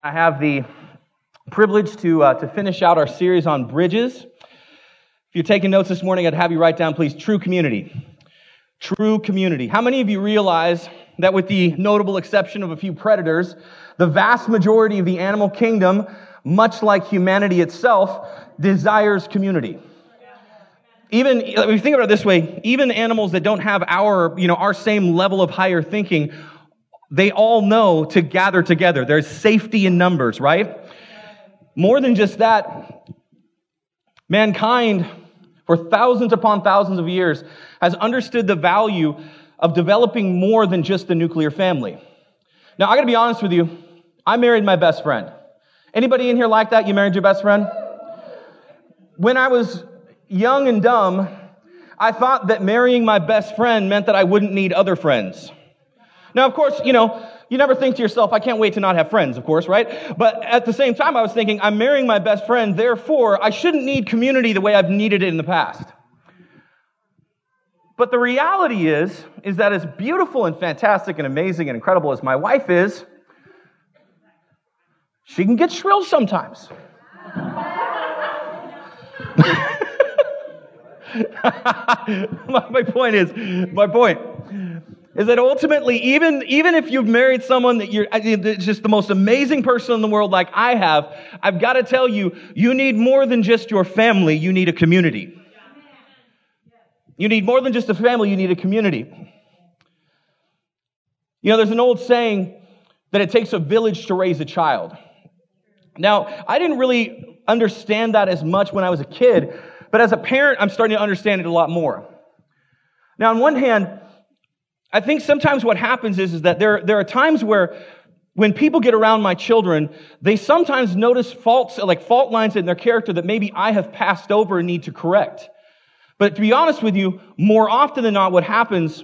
I have the privilege to, uh, to finish out our series on bridges. If you're taking notes this morning, I'd have you write down, please, true community. True community. How many of you realize that with the notable exception of a few predators, the vast majority of the animal kingdom, much like humanity itself, desires community? Even, if you think about it this way, even animals that don't have our, you know, our same level of higher thinking they all know to gather together. There's safety in numbers, right? More than just that, mankind, for thousands upon thousands of years, has understood the value of developing more than just the nuclear family. Now, I gotta be honest with you, I married my best friend. Anybody in here like that? You married your best friend? When I was young and dumb, I thought that marrying my best friend meant that I wouldn't need other friends. Now, of course, you know, you never think to yourself, I can't wait to not have friends, of course, right? But at the same time, I was thinking, I'm marrying my best friend, therefore, I shouldn't need community the way I've needed it in the past. But the reality is, is that as beautiful and fantastic and amazing and incredible as my wife is, she can get shrill sometimes. my point is, my point is that ultimately, even, even if you've married someone that you're just the most amazing person in the world like I have, I've got to tell you, you need more than just your family, you need a community. You need more than just a family, you need a community. You know, there's an old saying that it takes a village to raise a child. Now, I didn't really understand that as much when I was a kid, but as a parent, I'm starting to understand it a lot more. Now, on one hand, I think sometimes what happens is, is that there, there are times where when people get around my children, they sometimes notice faults, like fault lines in their character that maybe I have passed over and need to correct. But to be honest with you, more often than not, what happens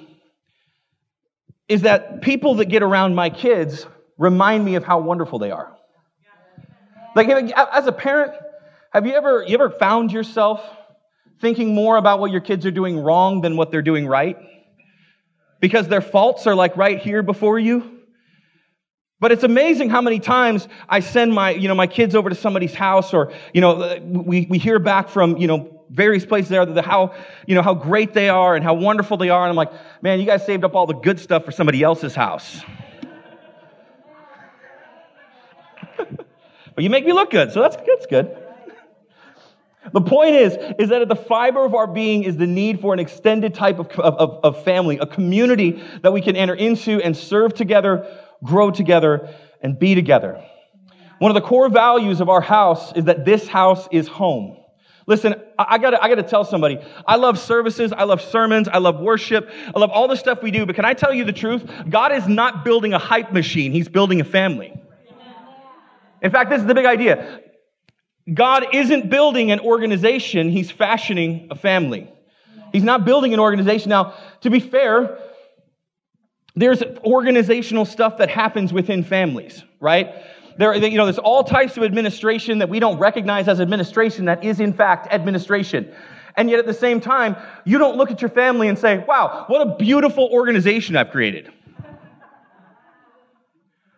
is that people that get around my kids remind me of how wonderful they are. Like, as a parent, have you ever, you ever found yourself thinking more about what your kids are doing wrong than what they're doing right? Because their faults are like right here before you. But it's amazing how many times I send my, you know, my kids over to somebody's house or, you know, we, we hear back from, you know, various places there that how, you know, how great they are and how wonderful they are. And I'm like, man, you guys saved up all the good stuff for somebody else's house. but you make me look good, so that's, that's good. The point is, is that at the fiber of our being is the need for an extended type of, of, of, family, a community that we can enter into and serve together, grow together, and be together. One of the core values of our house is that this house is home. Listen, I gotta, I gotta tell somebody, I love services, I love sermons, I love worship, I love all the stuff we do, but can I tell you the truth? God is not building a hype machine, He's building a family. In fact, this is the big idea. God isn't building an organization, He's fashioning a family. He's not building an organization. Now, to be fair, there's organizational stuff that happens within families, right? There, you know, there's all types of administration that we don't recognize as administration that is in fact administration. And yet at the same time, you don't look at your family and say, wow, what a beautiful organization I've created.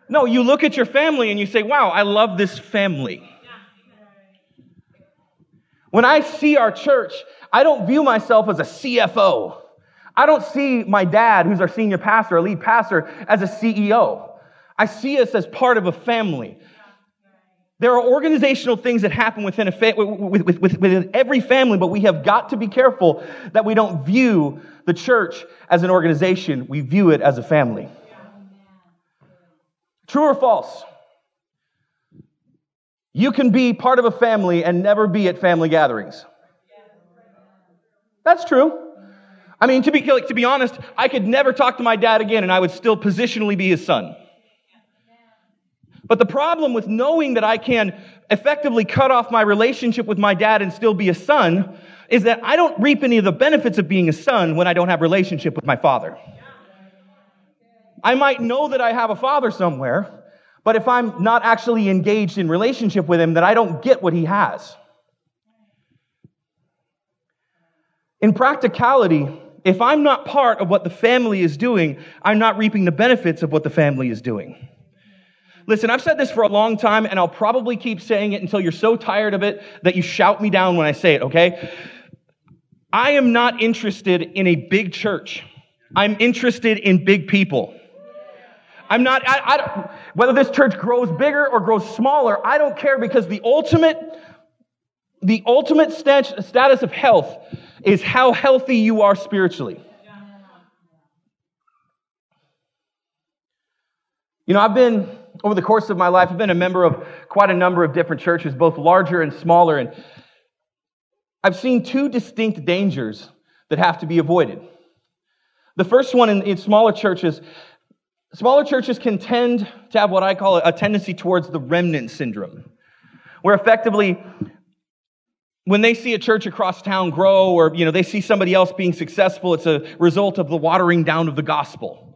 No, you look at your family and you say, wow, I love this family. When I see our church, I don't view myself as a CFO. I don't see my dad, who's our senior pastor, our lead pastor, as a CEO. I see us as part of a family. There are organizational things that happen within, a fa- within every family, but we have got to be careful that we don't view the church as an organization. We view it as a family. True or false? You can be part of a family and never be at family gatherings. That's true. I mean, to be, like, to be honest, I could never talk to my dad again and I would still positionally be his son. But the problem with knowing that I can effectively cut off my relationship with my dad and still be a son is that I don't reap any of the benefits of being a son when I don't have relationship with my father. I might know that I have a father somewhere, but if I'm not actually engaged in relationship with him, then I don't get what he has. In practicality, if I'm not part of what the family is doing, I'm not reaping the benefits of what the family is doing. Listen, I've said this for a long time, and I'll probably keep saying it until you're so tired of it that you shout me down when I say it, okay? I am not interested in a big church. I'm interested in big people. I'm not, I, I, whether this church grows bigger or grows smaller, I don't care because the ultimate, the ultimate stench status of health is how healthy you are spiritually. You know, I've been, over the course of my life, I've been a member of quite a number of different churches, both larger and smaller, and I've seen two distinct dangers that have to be avoided. The first one in, in smaller churches, smaller churches can tend to have what I call a tendency towards the remnant syndrome, where effectively, when they see a church across town grow or you know they see somebody else being successful it's a result of the watering down of the gospel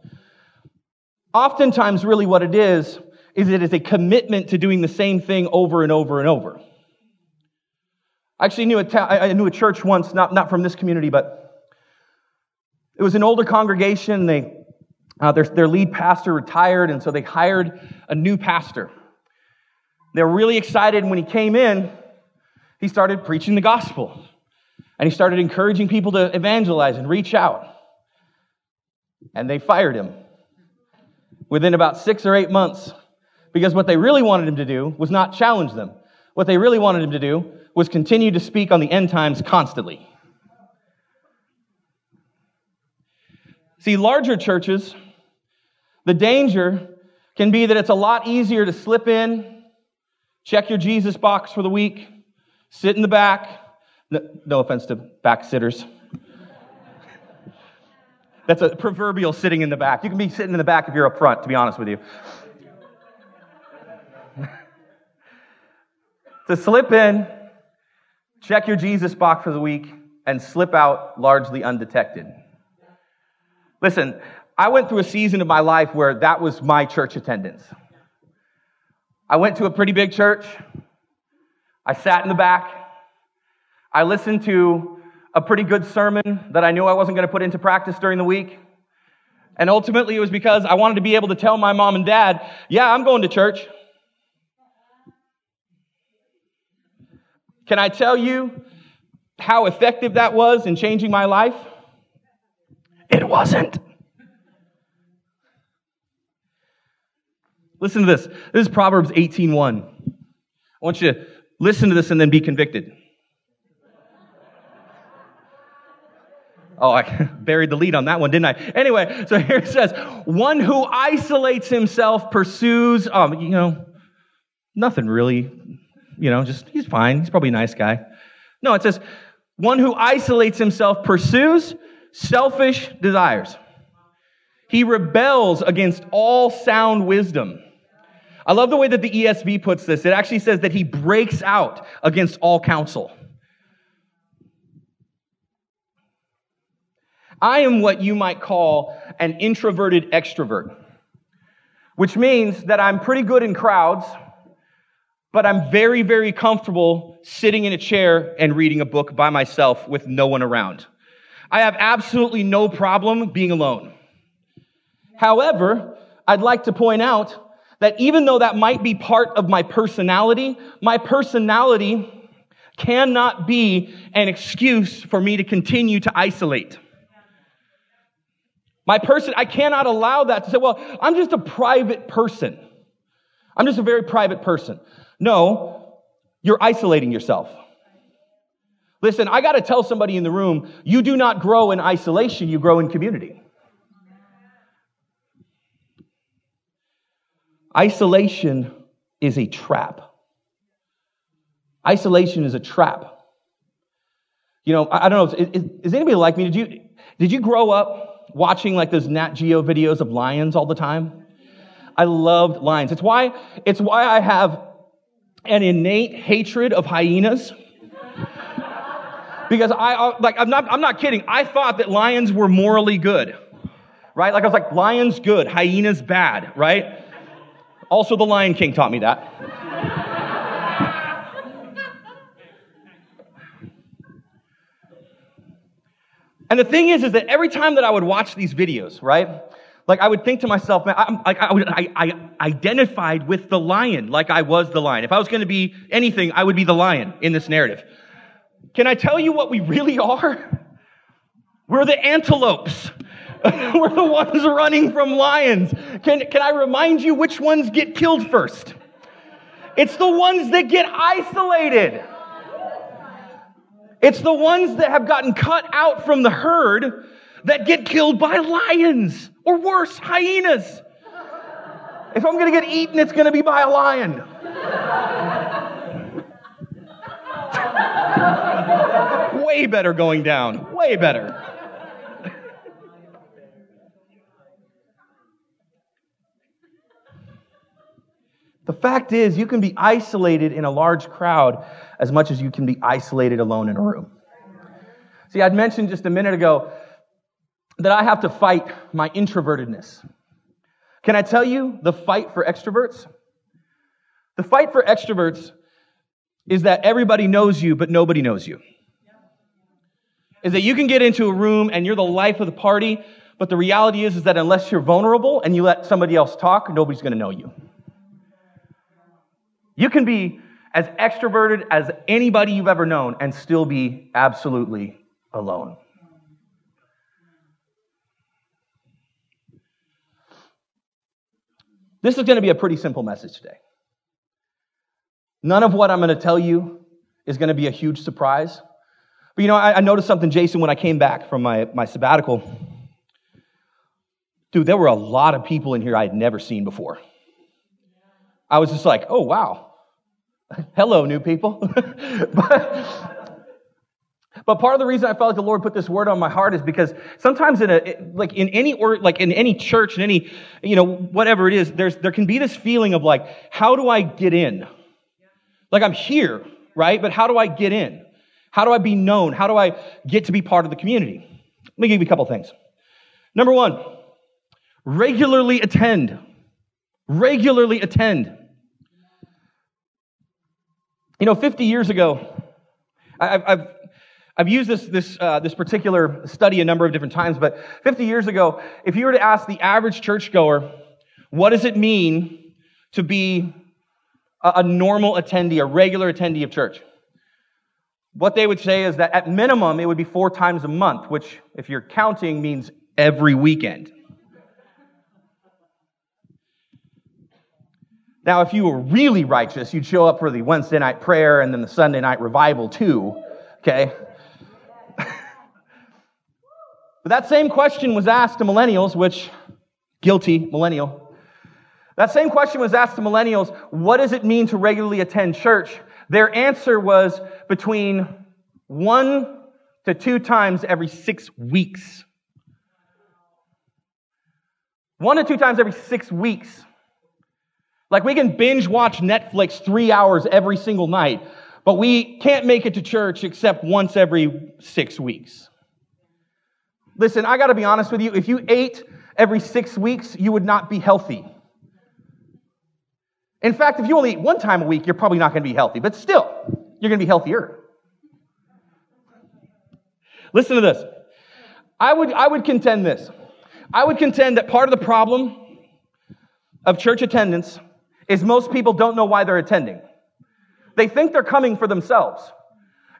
Oftentimes, really, what it is, is it is a commitment to doing the same thing over and over and over. I actually knew a, ta- I knew a church once, not, not from this community, but it was an older congregation. They, uh, their, their lead pastor retired, and so they hired a new pastor. They were really excited when he came in, he started preaching the gospel. And he started encouraging people to evangelize and reach out. And they fired him within about six or eight months because what they really wanted him to do was not challenge them. What they really wanted him to do was continue to speak on the end times constantly. See, larger churches, the danger can be that it's a lot easier to slip in, check your Jesus box for the week, sit in the back. No, no offense to back sitters. That's a proverbial sitting in the back. You can be sitting in the back if you're up front, to be honest with you. to slip in, check your Jesus box for the week, and slip out largely undetected. Listen, I went through a season of my life where that was my church attendance. I went to a pretty big church. I sat in the back. I listened to a pretty good sermon that I knew I wasn't going to put into practice during the week. And ultimately, it was because I wanted to be able to tell my mom and dad, yeah, I'm going to church. Can I tell you how effective that was in changing my life? It wasn't. Listen to this. This is Proverbs 18:1. I want you to listen to this and then be convicted. Oh, I buried the lead on that one, didn't I? Anyway, so here it says, one who isolates himself pursues, um, you know, nothing really, you know, just, he's fine. He's probably a nice guy. No, it says, one who isolates himself pursues selfish desires. He rebels against all sound wisdom. I love the way that the ESV puts this. It actually says that he breaks out against all counsel. I am what you might call an introverted extrovert, which means that I'm pretty good in crowds, but I'm very, very comfortable sitting in a chair and reading a book by myself with no one around. I have absolutely no problem being alone. However, I'd like to point out that even though that might be part of my personality, my personality cannot be an excuse for me to continue to isolate. My person, I cannot allow that to say, well, I'm just a private person. I'm just a very private person. No, you're isolating yourself. Listen, I got to tell somebody in the room, you do not grow in isolation, you grow in community. Isolation is a trap. Isolation is a trap. You know, I, I don't know, is, is anybody like me? Did you, did you grow up watching like those Nat Geo videos of lions all the time. I loved lions. It's why, it's why I have an innate hatred of hyenas. because I, like, I'm not, I'm not kidding. I thought that lions were morally good. Right? Like I was like, lions good, hyenas bad, right? Also, the Lion King taught me that. And the thing is, is that every time that I would watch these videos, right? Like I would think to myself, man, I'm, like I, would, I, I identified with the lion, like I was the lion. If I was going to be anything, I would be the lion in this narrative. Can I tell you what we really are? We're the antelopes. We're the ones running from lions. Can, can I remind you which ones get killed first? It's the ones that get isolated. It's the ones that have gotten cut out from the herd that get killed by lions or worse, hyenas. If I'm going to get eaten, it's going to be by a lion. Way better going down. Way better. The fact is, you can be isolated in a large crowd as much as you can be isolated alone in a room. See, I'd mentioned just a minute ago that I have to fight my introvertedness. Can I tell you the fight for extroverts? The fight for extroverts is that everybody knows you, but nobody knows you. Is that you can get into a room and you're the life of the party, but the reality is, is that unless you're vulnerable and you let somebody else talk, nobody's going to know you. You can be as extroverted as anybody you've ever known and still be absolutely alone. This is going to be a pretty simple message today. None of what I'm going to tell you is going to be a huge surprise. But you know, I, I noticed something, Jason, when I came back from my, my sabbatical. Dude, there were a lot of people in here I had never seen before. I was just like, oh, wow. Hello, new people. but, but part of the reason I felt like the Lord put this word on my heart is because sometimes in a, like in any or like in any church, in any, you know, whatever it is, there's, there can be this feeling of like, how do I get in? Like I'm here, right? But how do I get in? How do I be known? How do I get to be part of the community? Let me give you a couple things. Number one, regularly attend. Regularly attend. You know, 50 years ago, I've, I've, I've used this, this, uh, this particular study a number of different times, but 50 years ago, if you were to ask the average churchgoer, what does it mean to be a, a normal attendee, a regular attendee of church? What they would say is that at minimum, it would be four times a month, which, if you're counting, means every weekend. Now, if you were really righteous, you'd show up for the Wednesday night prayer and then the Sunday night revival too, okay? but that same question was asked to millennials, which, guilty millennial. That same question was asked to millennials, what does it mean to regularly attend church? Their answer was between one to two times every six weeks. One to two times every six weeks. Like we can binge watch Netflix three hours every single night, but we can't make it to church except once every six weeks. Listen, I gotta be honest with you. If you ate every six weeks, you would not be healthy. In fact, if you only eat one time a week, you're probably not gonna be healthy, but still, you're gonna be healthier. Listen to this. I would, I would contend this. I would contend that part of the problem of church attendance is most people don't know why they're attending. They think they're coming for themselves.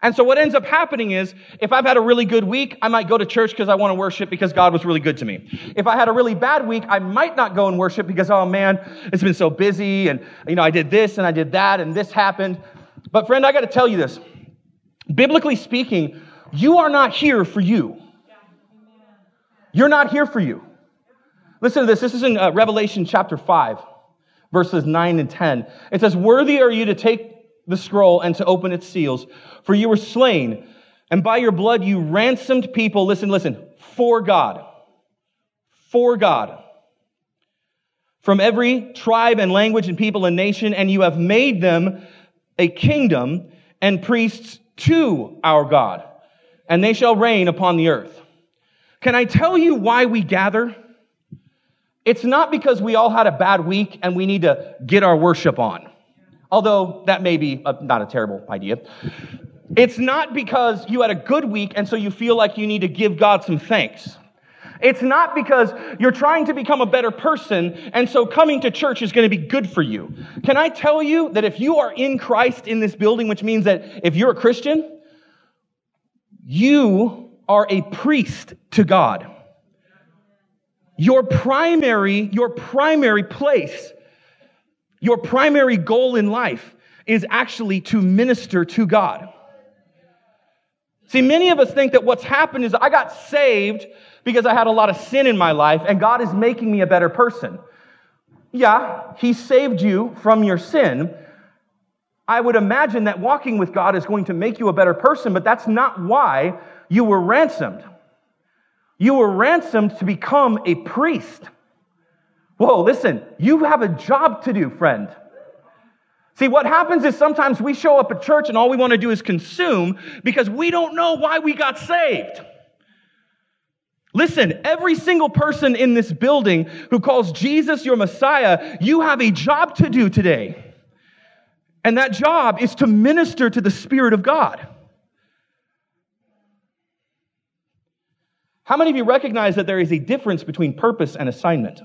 And so what ends up happening is, if I've had a really good week, I might go to church because I want to worship because God was really good to me. If I had a really bad week, I might not go and worship because, oh man, it's been so busy and, you know, I did this and I did that and this happened. But friend, I got to tell you this. Biblically speaking, you are not here for you. You're not here for you. Listen to this. This is in uh, Revelation chapter 5 verses 9 and 10. It says, Worthy are you to take the scroll and to open its seals, for you were slain, and by your blood you ransomed people, listen, listen, for God. For God. From every tribe and language and people and nation, and you have made them a kingdom and priests to our God, and they shall reign upon the earth. Can I tell you why we gather? It's not because we all had a bad week and we need to get our worship on. Although that may be a, not a terrible idea. It's not because you had a good week and so you feel like you need to give God some thanks. It's not because you're trying to become a better person, and so coming to church is going to be good for you. Can I tell you that if you are in Christ in this building, which means that if you're a Christian, you are a priest to God. Your primary, your primary place, your primary goal in life is actually to minister to God. See, many of us think that what's happened is I got saved because I had a lot of sin in my life and God is making me a better person. Yeah, He saved you from your sin. I would imagine that walking with God is going to make you a better person, but that's not why you were ransomed. You were ransomed to become a priest. Whoa, listen, you have a job to do, friend. See, what happens is sometimes we show up at church and all we want to do is consume because we don't know why we got saved. Listen, every single person in this building who calls Jesus your Messiah, you have a job to do today. And that job is to minister to the Spirit of God. How many of you recognize that there is a difference between purpose and assignment?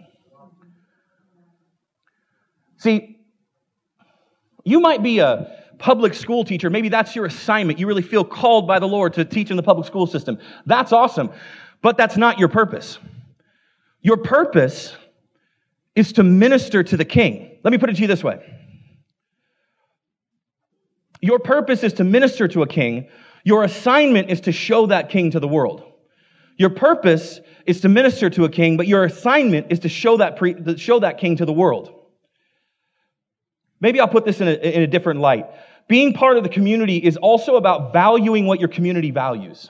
See, you might be a public school teacher. Maybe that's your assignment. You really feel called by the Lord to teach in the public school system. That's awesome. But that's not your purpose. Your purpose is to minister to the king. Let me put it to you this way. Your purpose is to minister to a king. Your assignment is to show that king to the world. Your purpose is to minister to a king, but your assignment is to show that, pre, to show that king to the world. Maybe I'll put this in a, in a different light. Being part of the community is also about valuing what your community values.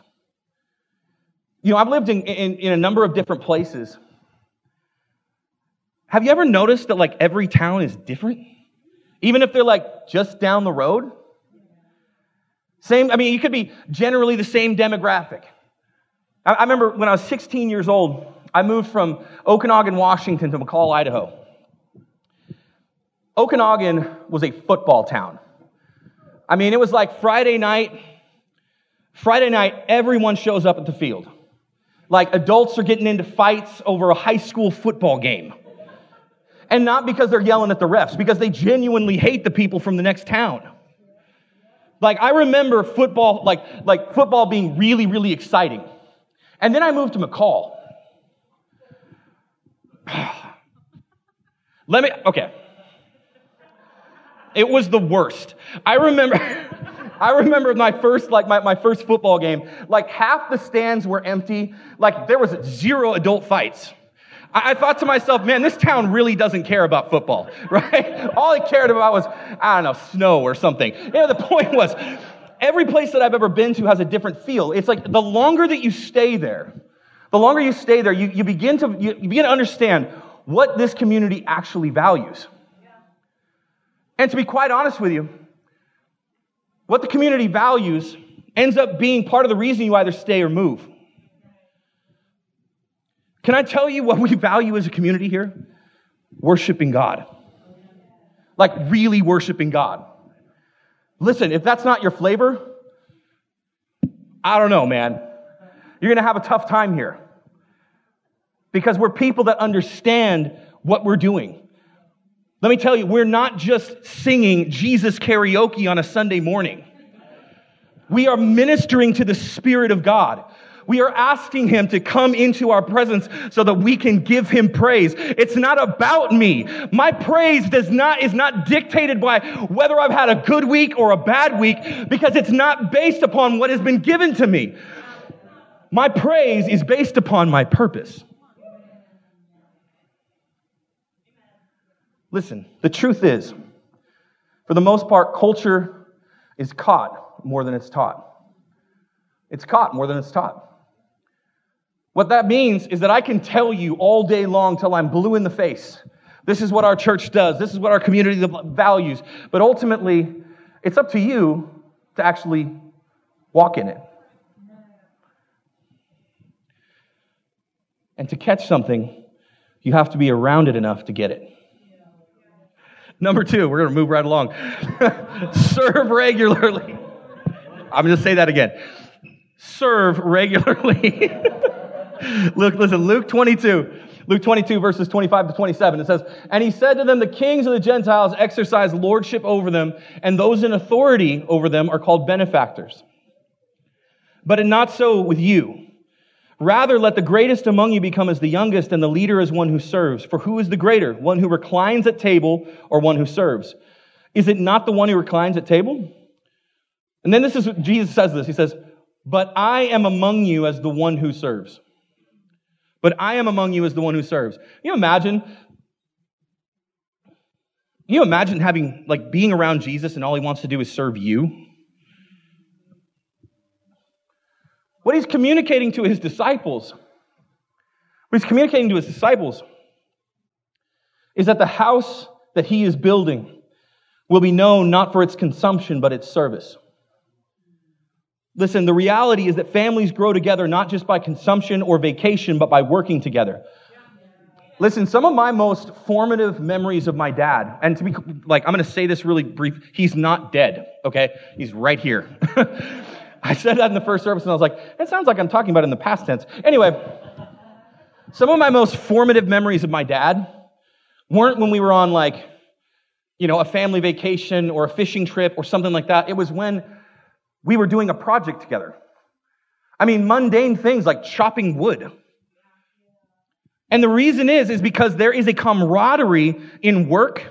You know, I've lived in, in, in a number of different places. Have you ever noticed that like every town is different? Even if they're like just down the road? Same, I mean, you could be generally the same demographic. I, I remember when I was 16 years old, I moved from Okanogan, Washington to McCall, Idaho. Okanogan was a football town. I mean, it was like Friday night. Friday night, everyone shows up at the field. Like adults are getting into fights over a high school football game. And not because they're yelling at the refs, because they genuinely hate the people from the next town. Like I remember football, like, like football being really, really exciting. And then I moved to McCall. Let me, okay. It was the worst. I remember. I remember my first, like my, my first football game, like half the stands were empty. Like there was zero adult fights. I, I thought to myself, man, this town really doesn't care about football, right? All it cared about was, I don't know, snow or something. You know, the point was, every place that I've ever been to has a different feel. It's like the longer that you stay there, the longer you stay there, you, you begin to, you, you begin to understand what this community actually values. And to be quite honest with you, what the community values ends up being part of the reason you either stay or move. Can I tell you what we value as a community here? Worshiping God. Like really worshiping God. Listen, if that's not your flavor, I don't know, man. You're going to have a tough time here. Because we're people that understand what we're doing. Let me tell you, we're not just singing Jesus karaoke on a Sunday morning. We are ministering to the Spirit of God. We are asking Him to come into our presence so that we can give Him praise. It's not about me. My praise does not, is not dictated by whether I've had a good week or a bad week because it's not based upon what has been given to me. My praise is based upon my purpose. Listen, the truth is, for the most part, culture is caught more than it's taught. It's caught more than it's taught. What that means is that I can tell you all day long till I'm blue in the face. This is what our church does. This is what our community values. But ultimately, it's up to you to actually walk in it. And to catch something, you have to be around it enough to get it. Number two, we're going to move right along. Serve regularly. I'm going to say that again. Serve regularly. Luke, listen, Luke 22. Luke 22, verses 25 to 27. It says, And he said to them, The kings of the Gentiles exercise lordship over them, and those in authority over them are called benefactors. But not so with you. Rather, let the greatest among you become as the youngest, and the leader as one who serves. For who is the greater, one who reclines at table or one who serves? Is it not the one who reclines at table? And then this is what Jesus says this. He says, But I am among you as the one who serves. But I am among you as the one who serves. Can you imagine? Can you imagine having, like, being around Jesus and all he wants to do is serve you? What he's communicating to his disciples, what he's communicating to his disciples is that the house that he is building will be known not for its consumption, but its service. Listen, the reality is that families grow together not just by consumption or vacation, but by working together. Listen, some of my most formative memories of my dad, and to be like, I'm going to say this really brief. He's not dead, okay? He's right here. I said that in the first service, and I was like, it sounds like I'm talking about in the past tense. Anyway, some of my most formative memories of my dad weren't when we were on like, you know, a family vacation or a fishing trip or something like that. It was when we were doing a project together. I mean, mundane things like chopping wood. And the reason is, is because there is a camaraderie in work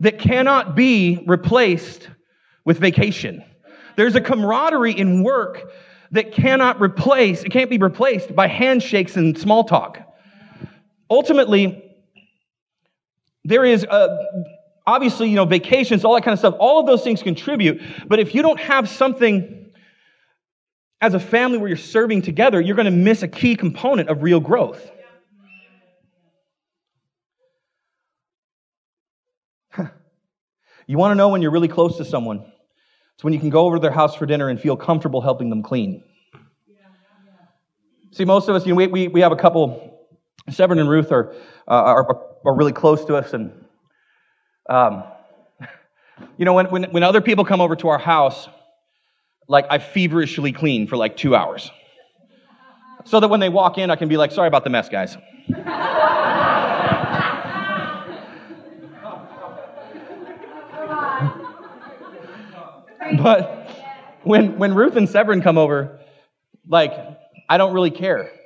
that cannot be replaced with vacation. There's a camaraderie in work that cannot replace, it can't be replaced by handshakes and small talk. Ultimately, there is a, obviously, you know, vacations, all that kind of stuff, all of those things contribute. But if you don't have something as a family where you're serving together, you're going to miss a key component of real growth. you want to know when you're really close to someone? It's when you can go over to their house for dinner and feel comfortable helping them clean. See, most of us, you know, we, we, we have a couple, Severn and Ruth are, uh, are, are really close to us. And, um, you know, when, when, when other people come over to our house, like I feverishly clean for like two hours. So that when they walk in, I can be like, sorry about the mess, guys. but when, when Ruth and Severin come over, like, I don't really care.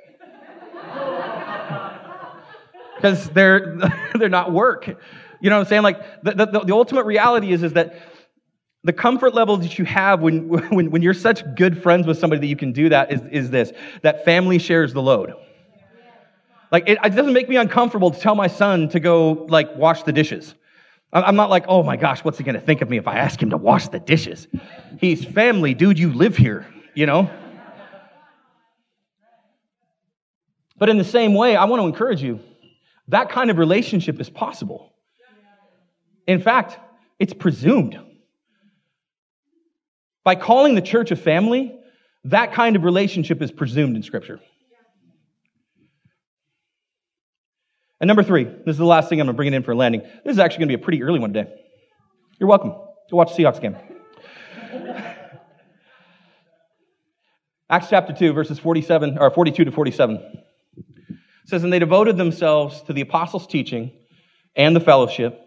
Because they're, they're not work. You know what I'm saying? Like, the, the, the ultimate reality is, is that the comfort level that you have when, when, when you're such good friends with somebody that you can do that is, is this that family shares the load. Like, it, it doesn't make me uncomfortable to tell my son to go, like, wash the dishes. I'm not like, oh my gosh, what's he going to think of me if I ask him to wash the dishes? He's family, dude, you live here, you know? But in the same way, I want to encourage you that kind of relationship is possible. In fact, it's presumed. By calling the church a family, that kind of relationship is presumed in Scripture. And number three, this is the last thing I'm going to bring it in for landing. This is actually going to be a pretty early one today. You're welcome. Go watch the Seahawks game. Acts chapter 2, verses 47, or 42 to 47. It says, And they devoted themselves to the apostles' teaching and the fellowship,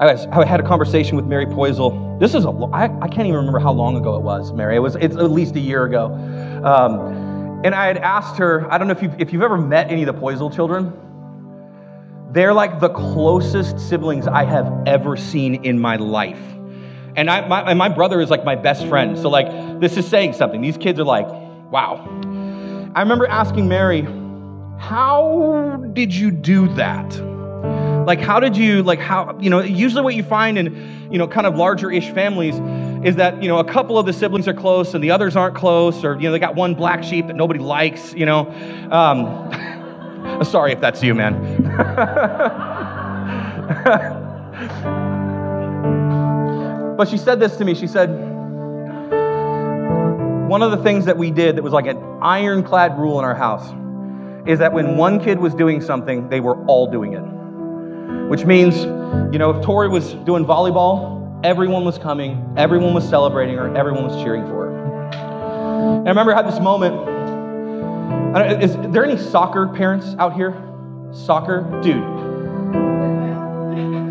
I, was, I had a conversation with Mary Poisel. This is a, I, I can't even remember how long ago it was, Mary. It was, it's at least a year ago. Um, and I had asked her, I don't know if you've, if you've ever met any of the Poisel children. They're like the closest siblings I have ever seen in my life. And, I, my, and my brother is like my best friend. So, like, this is saying something. These kids are like, wow. I remember asking Mary, how did you do that? Like, how did you, like, how, you know, usually what you find in, you know, kind of larger ish families is that, you know, a couple of the siblings are close and the others aren't close, or, you know, they got one black sheep that nobody likes, you know. Um, sorry if that's you, man. but she said this to me. She said, one of the things that we did that was like an ironclad rule in our house is that when one kid was doing something, they were all doing it. Which means, you know, if Tori was doing volleyball, everyone was coming, everyone was celebrating her, everyone was cheering for her. And I remember I had this moment. Is there any soccer parents out here? Soccer? Dude.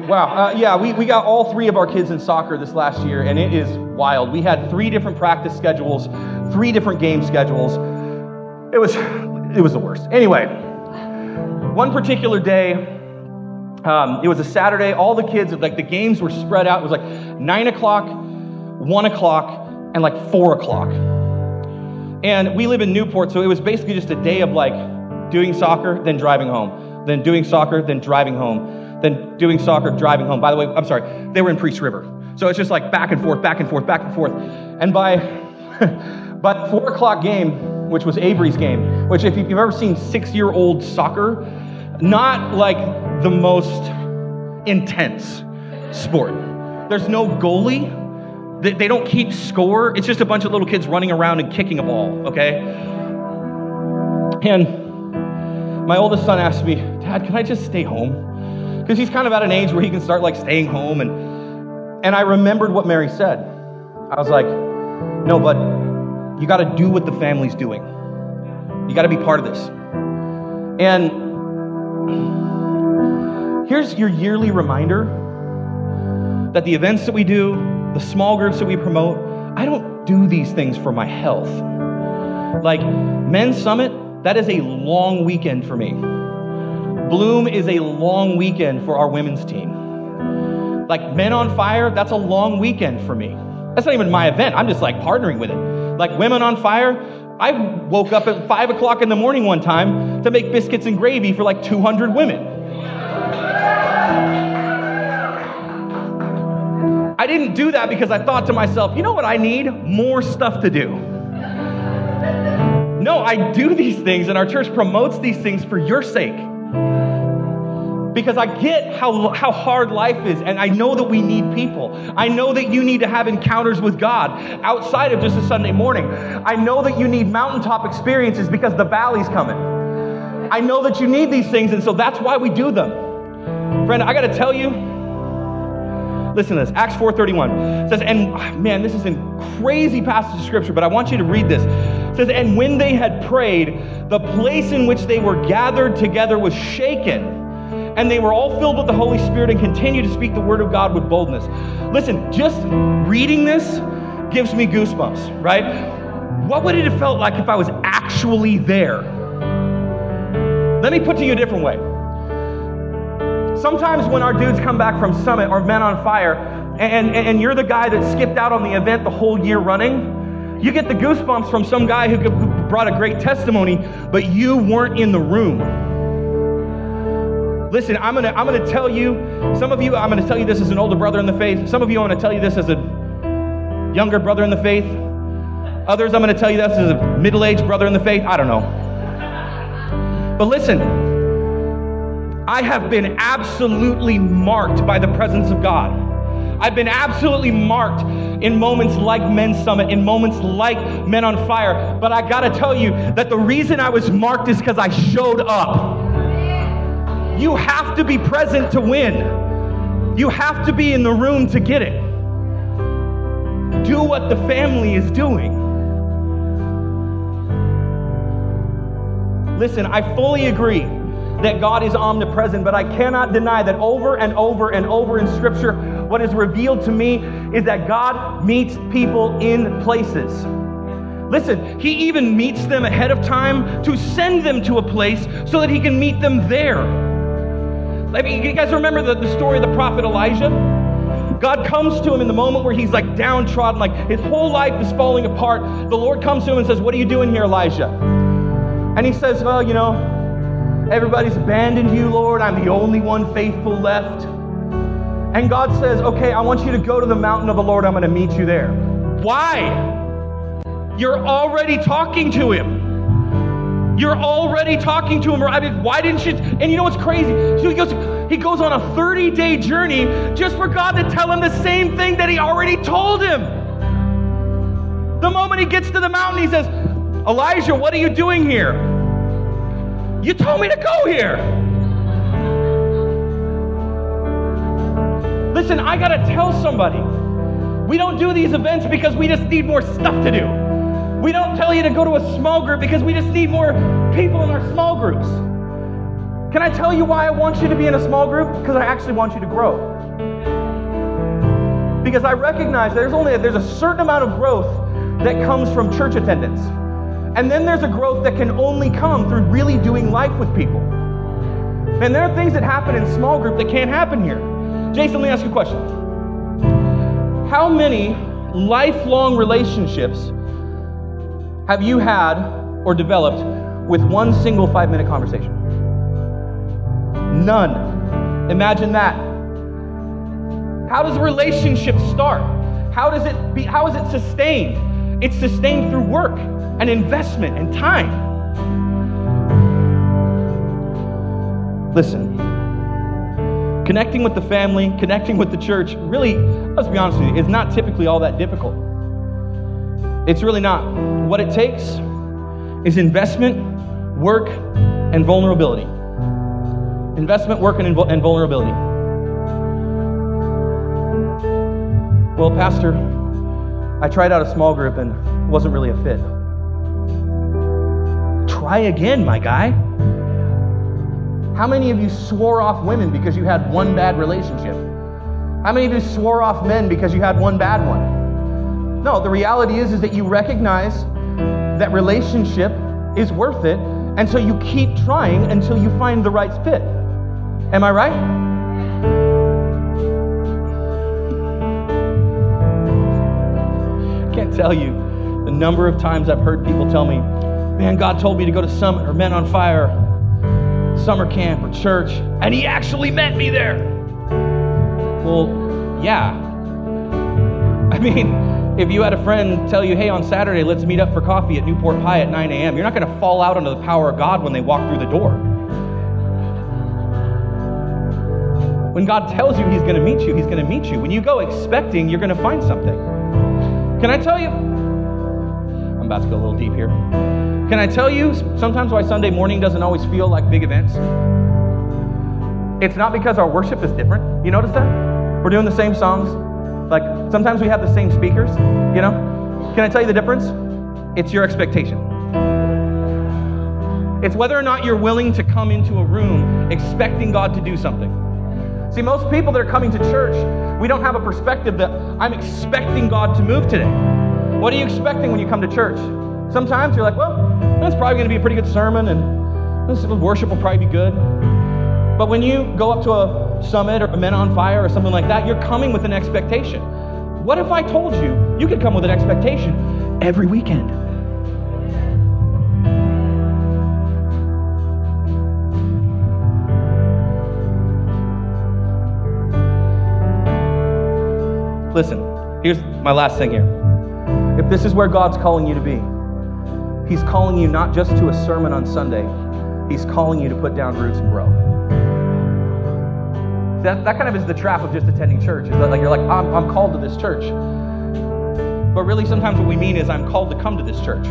Wow. Uh, yeah, we, we got all three of our kids in soccer this last year, and it is wild. We had three different practice schedules, three different game schedules. It was, it was the worst. Anyway, one particular day, um, it was a Saturday. All the kids, like the games were spread out. It was like nine o'clock, one o'clock, and like four o'clock. And we live in Newport, so it was basically just a day of like doing soccer, then driving home, then doing soccer, then driving home, then doing soccer, driving home. By the way, I'm sorry, they were in Priest River. So it's just like back and forth, back and forth, back and forth. And by, but four o'clock game, which was Avery's game, which if you've ever seen six year old soccer, not like the most intense sport. There's no goalie. They don't keep score. It's just a bunch of little kids running around and kicking a ball, okay? And my oldest son asked me, Dad, can I just stay home? Because he's kind of at an age where he can start like staying home. And, and I remembered what Mary said. I was like, no, but you got to do what the family's doing. You got to be part of this. And Here's your yearly reminder that the events that we do, the small groups that we promote, I don't do these things for my health. Like Men's Summit, that is a long weekend for me. Bloom is a long weekend for our women's team. Like Men on Fire, that's a long weekend for me. That's not even my event. I'm just like partnering with it. Like Women on Fire, I woke up at five o'clock in the morning one time to make biscuits and gravy for like 200 women. I didn't do that because I thought to myself, you know what I need? More stuff to do. No, I do these things, and our church promotes these things for your sake. Because I get how, how hard life is, and I know that we need people. I know that you need to have encounters with God outside of just a Sunday morning. I know that you need mountaintop experiences because the valley's coming. I know that you need these things, and so that's why we do them. Friend, I got to tell you, listen to this. Acts 4.31 says, and ah, man, this is a crazy passage of scripture, but I want you to read this. It says, and when they had prayed, the place in which they were gathered together was shaken, and they were all filled with the Holy Spirit and continued to speak the word of God with boldness. Listen, just reading this gives me goosebumps, right? What would it have felt like if I was actually there? Let me put to you a different way. Sometimes when our dudes come back from Summit or Men on Fire, and, and, and you're the guy that skipped out on the event the whole year running, you get the goosebumps from some guy who brought a great testimony, but you weren't in the room. Listen, I'm gonna, I'm gonna tell you, some of you, I'm gonna tell you this as an older brother in the faith. Some of you, I'm gonna tell you this as a younger brother in the faith. Others, I'm gonna tell you this as a middle aged brother in the faith. I don't know. But listen, I have been absolutely marked by the presence of God. I've been absolutely marked in moments like Men's Summit, in moments like Men on Fire. But I gotta tell you that the reason I was marked is because I showed up. You have to be present to win, you have to be in the room to get it. Do what the family is doing. Listen, I fully agree that God is omnipresent, but I cannot deny that over and over and over in Scripture, what is revealed to me is that God meets people in places. Listen, He even meets them ahead of time to send them to a place so that He can meet them there. I mean, you guys remember the, the story of the prophet Elijah? God comes to him in the moment where he's like downtrodden, like his whole life is falling apart. The Lord comes to him and says, What are you doing here, Elijah? And he says, Well, you know, Everybody's abandoned you, Lord. I'm the only one faithful left. And God says, okay, I want you to go to the mountain of the Lord. I'm going to meet you there. Why? You're already talking to him. You're already talking to him. I mean, why didn't you? And you know what's crazy? So he goes, he goes on a 30 day journey just for God to tell him the same thing that he already told him. The moment he gets to the mountain, he says, Elijah, what are you doing here? You told me to go here. Listen, I got to tell somebody. We don't do these events because we just need more stuff to do. We don't tell you to go to a small group because we just need more people in our small groups. Can I tell you why I want you to be in a small group? Because I actually want you to grow. Because I recognize there's only there's a certain amount of growth that comes from church attendance. And then there's a growth that can only come through really doing life with people. And there are things that happen in small group that can't happen here. Jason, let me ask you a question. How many lifelong relationships have you had or developed with one single five minute conversation? None. Imagine that. How does a relationship start? How does it be how is it sustained? It's sustained through work and investment and time. Listen, connecting with the family, connecting with the church, really, let's be honest with you, is not typically all that difficult. It's really not. What it takes is investment, work, and vulnerability. Investment, work, and, and vulnerability. Well, Pastor, I tried out a small group and wasn't really a fit. Try again, my guy. How many of you swore off women because you had one bad relationship? How many of you swore off men because you had one bad one? No, the reality is, is that you recognize that relationship is worth it, and so you keep trying until you find the right fit. Am I right? I can't tell you the number of times I've heard people tell me, man, God told me to go to Summit or Men on Fire summer camp or church, and he actually met me there. Well, yeah. I mean, if you had a friend tell you, hey, on Saturday, let's meet up for coffee at Newport Pie at 9 a.m., you're not going to fall out under the power of God when they walk through the door. When God tells you He's going to meet you, He's going to meet you. When you go expecting, you're going to find something. Can I tell you? I'm about to go a little deep here. Can I tell you sometimes why Sunday morning doesn't always feel like big events? It's not because our worship is different. You notice that? We're doing the same songs. Like sometimes we have the same speakers, you know? Can I tell you the difference? It's your expectation. It's whether or not you're willing to come into a room expecting God to do something. See, most people that are coming to church, we don't have a perspective that I'm expecting God to move today. What are you expecting when you come to church? Sometimes you're like, well, that's probably going to be a pretty good sermon and this worship will probably be good. But when you go up to a summit or a Men on Fire or something like that, you're coming with an expectation. What if I told you you could come with an expectation every weekend? Listen, here's my last thing here. If this is where God's calling you to be, He's calling you not just to a sermon on Sunday, He's calling you to put down roots and grow. That, that kind of is the trap of just attending church. Is that like you're like, I'm, I'm called to this church. But really, sometimes what we mean is, I'm called to come to this church.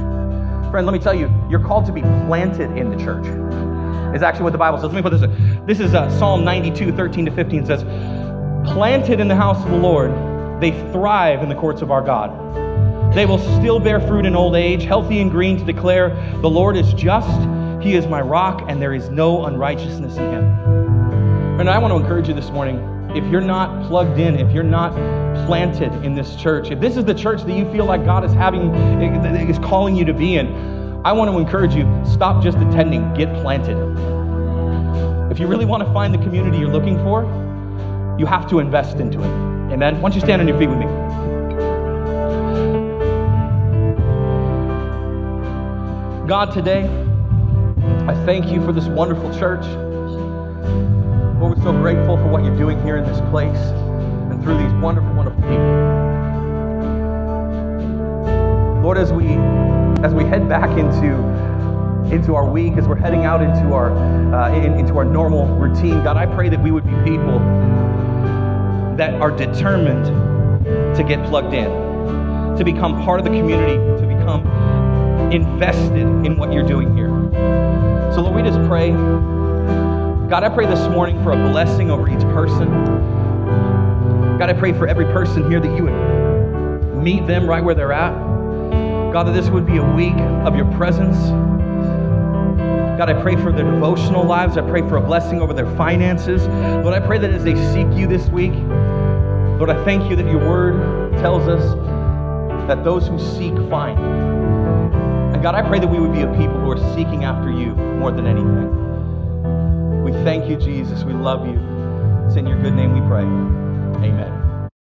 Friend, let me tell you, you're called to be planted in the church. Is actually what the Bible says. Let me put this. This is uh, Psalm 92, 13 to 15 says, Planted in the house of the Lord, they thrive in the courts of our God. They will still bear fruit in old age, healthy and green to declare, The Lord is just, He is my rock, and there is no unrighteousness in Him. And I want to encourage you this morning if you're not plugged in, if you're not planted in this church, if this is the church that you feel like God is having, is calling you to be in, I want to encourage you stop just attending, get planted. If you really want to find the community you're looking for, you have to invest into it. Amen. Why don't you stand on your feet with me? God, today, I thank you for this wonderful church. Lord, we're so grateful for what you're doing here in this place. and through these wonderful, wonderful people. Lord, as we as we head back into into our week, as we're heading out into our uh, in, into our normal routine, God, I pray that we would be people that are determined to get plugged in, to become part of the community, to become invested in what you're doing here. So, Lord, we just pray. God, I pray this morning for a blessing over each person. God, I pray for every person here that you would meet them right where they're at. God, that this would be a week of your presence. God, I pray for their devotional lives. I pray for a blessing over their finances. Lord, I pray that as they seek you this week, Lord, I thank you that your word tells us that those who seek find. God, I pray that we would be a people who are seeking after you more than anything. We thank you, Jesus. We love you. It's in your good name we pray. Amen.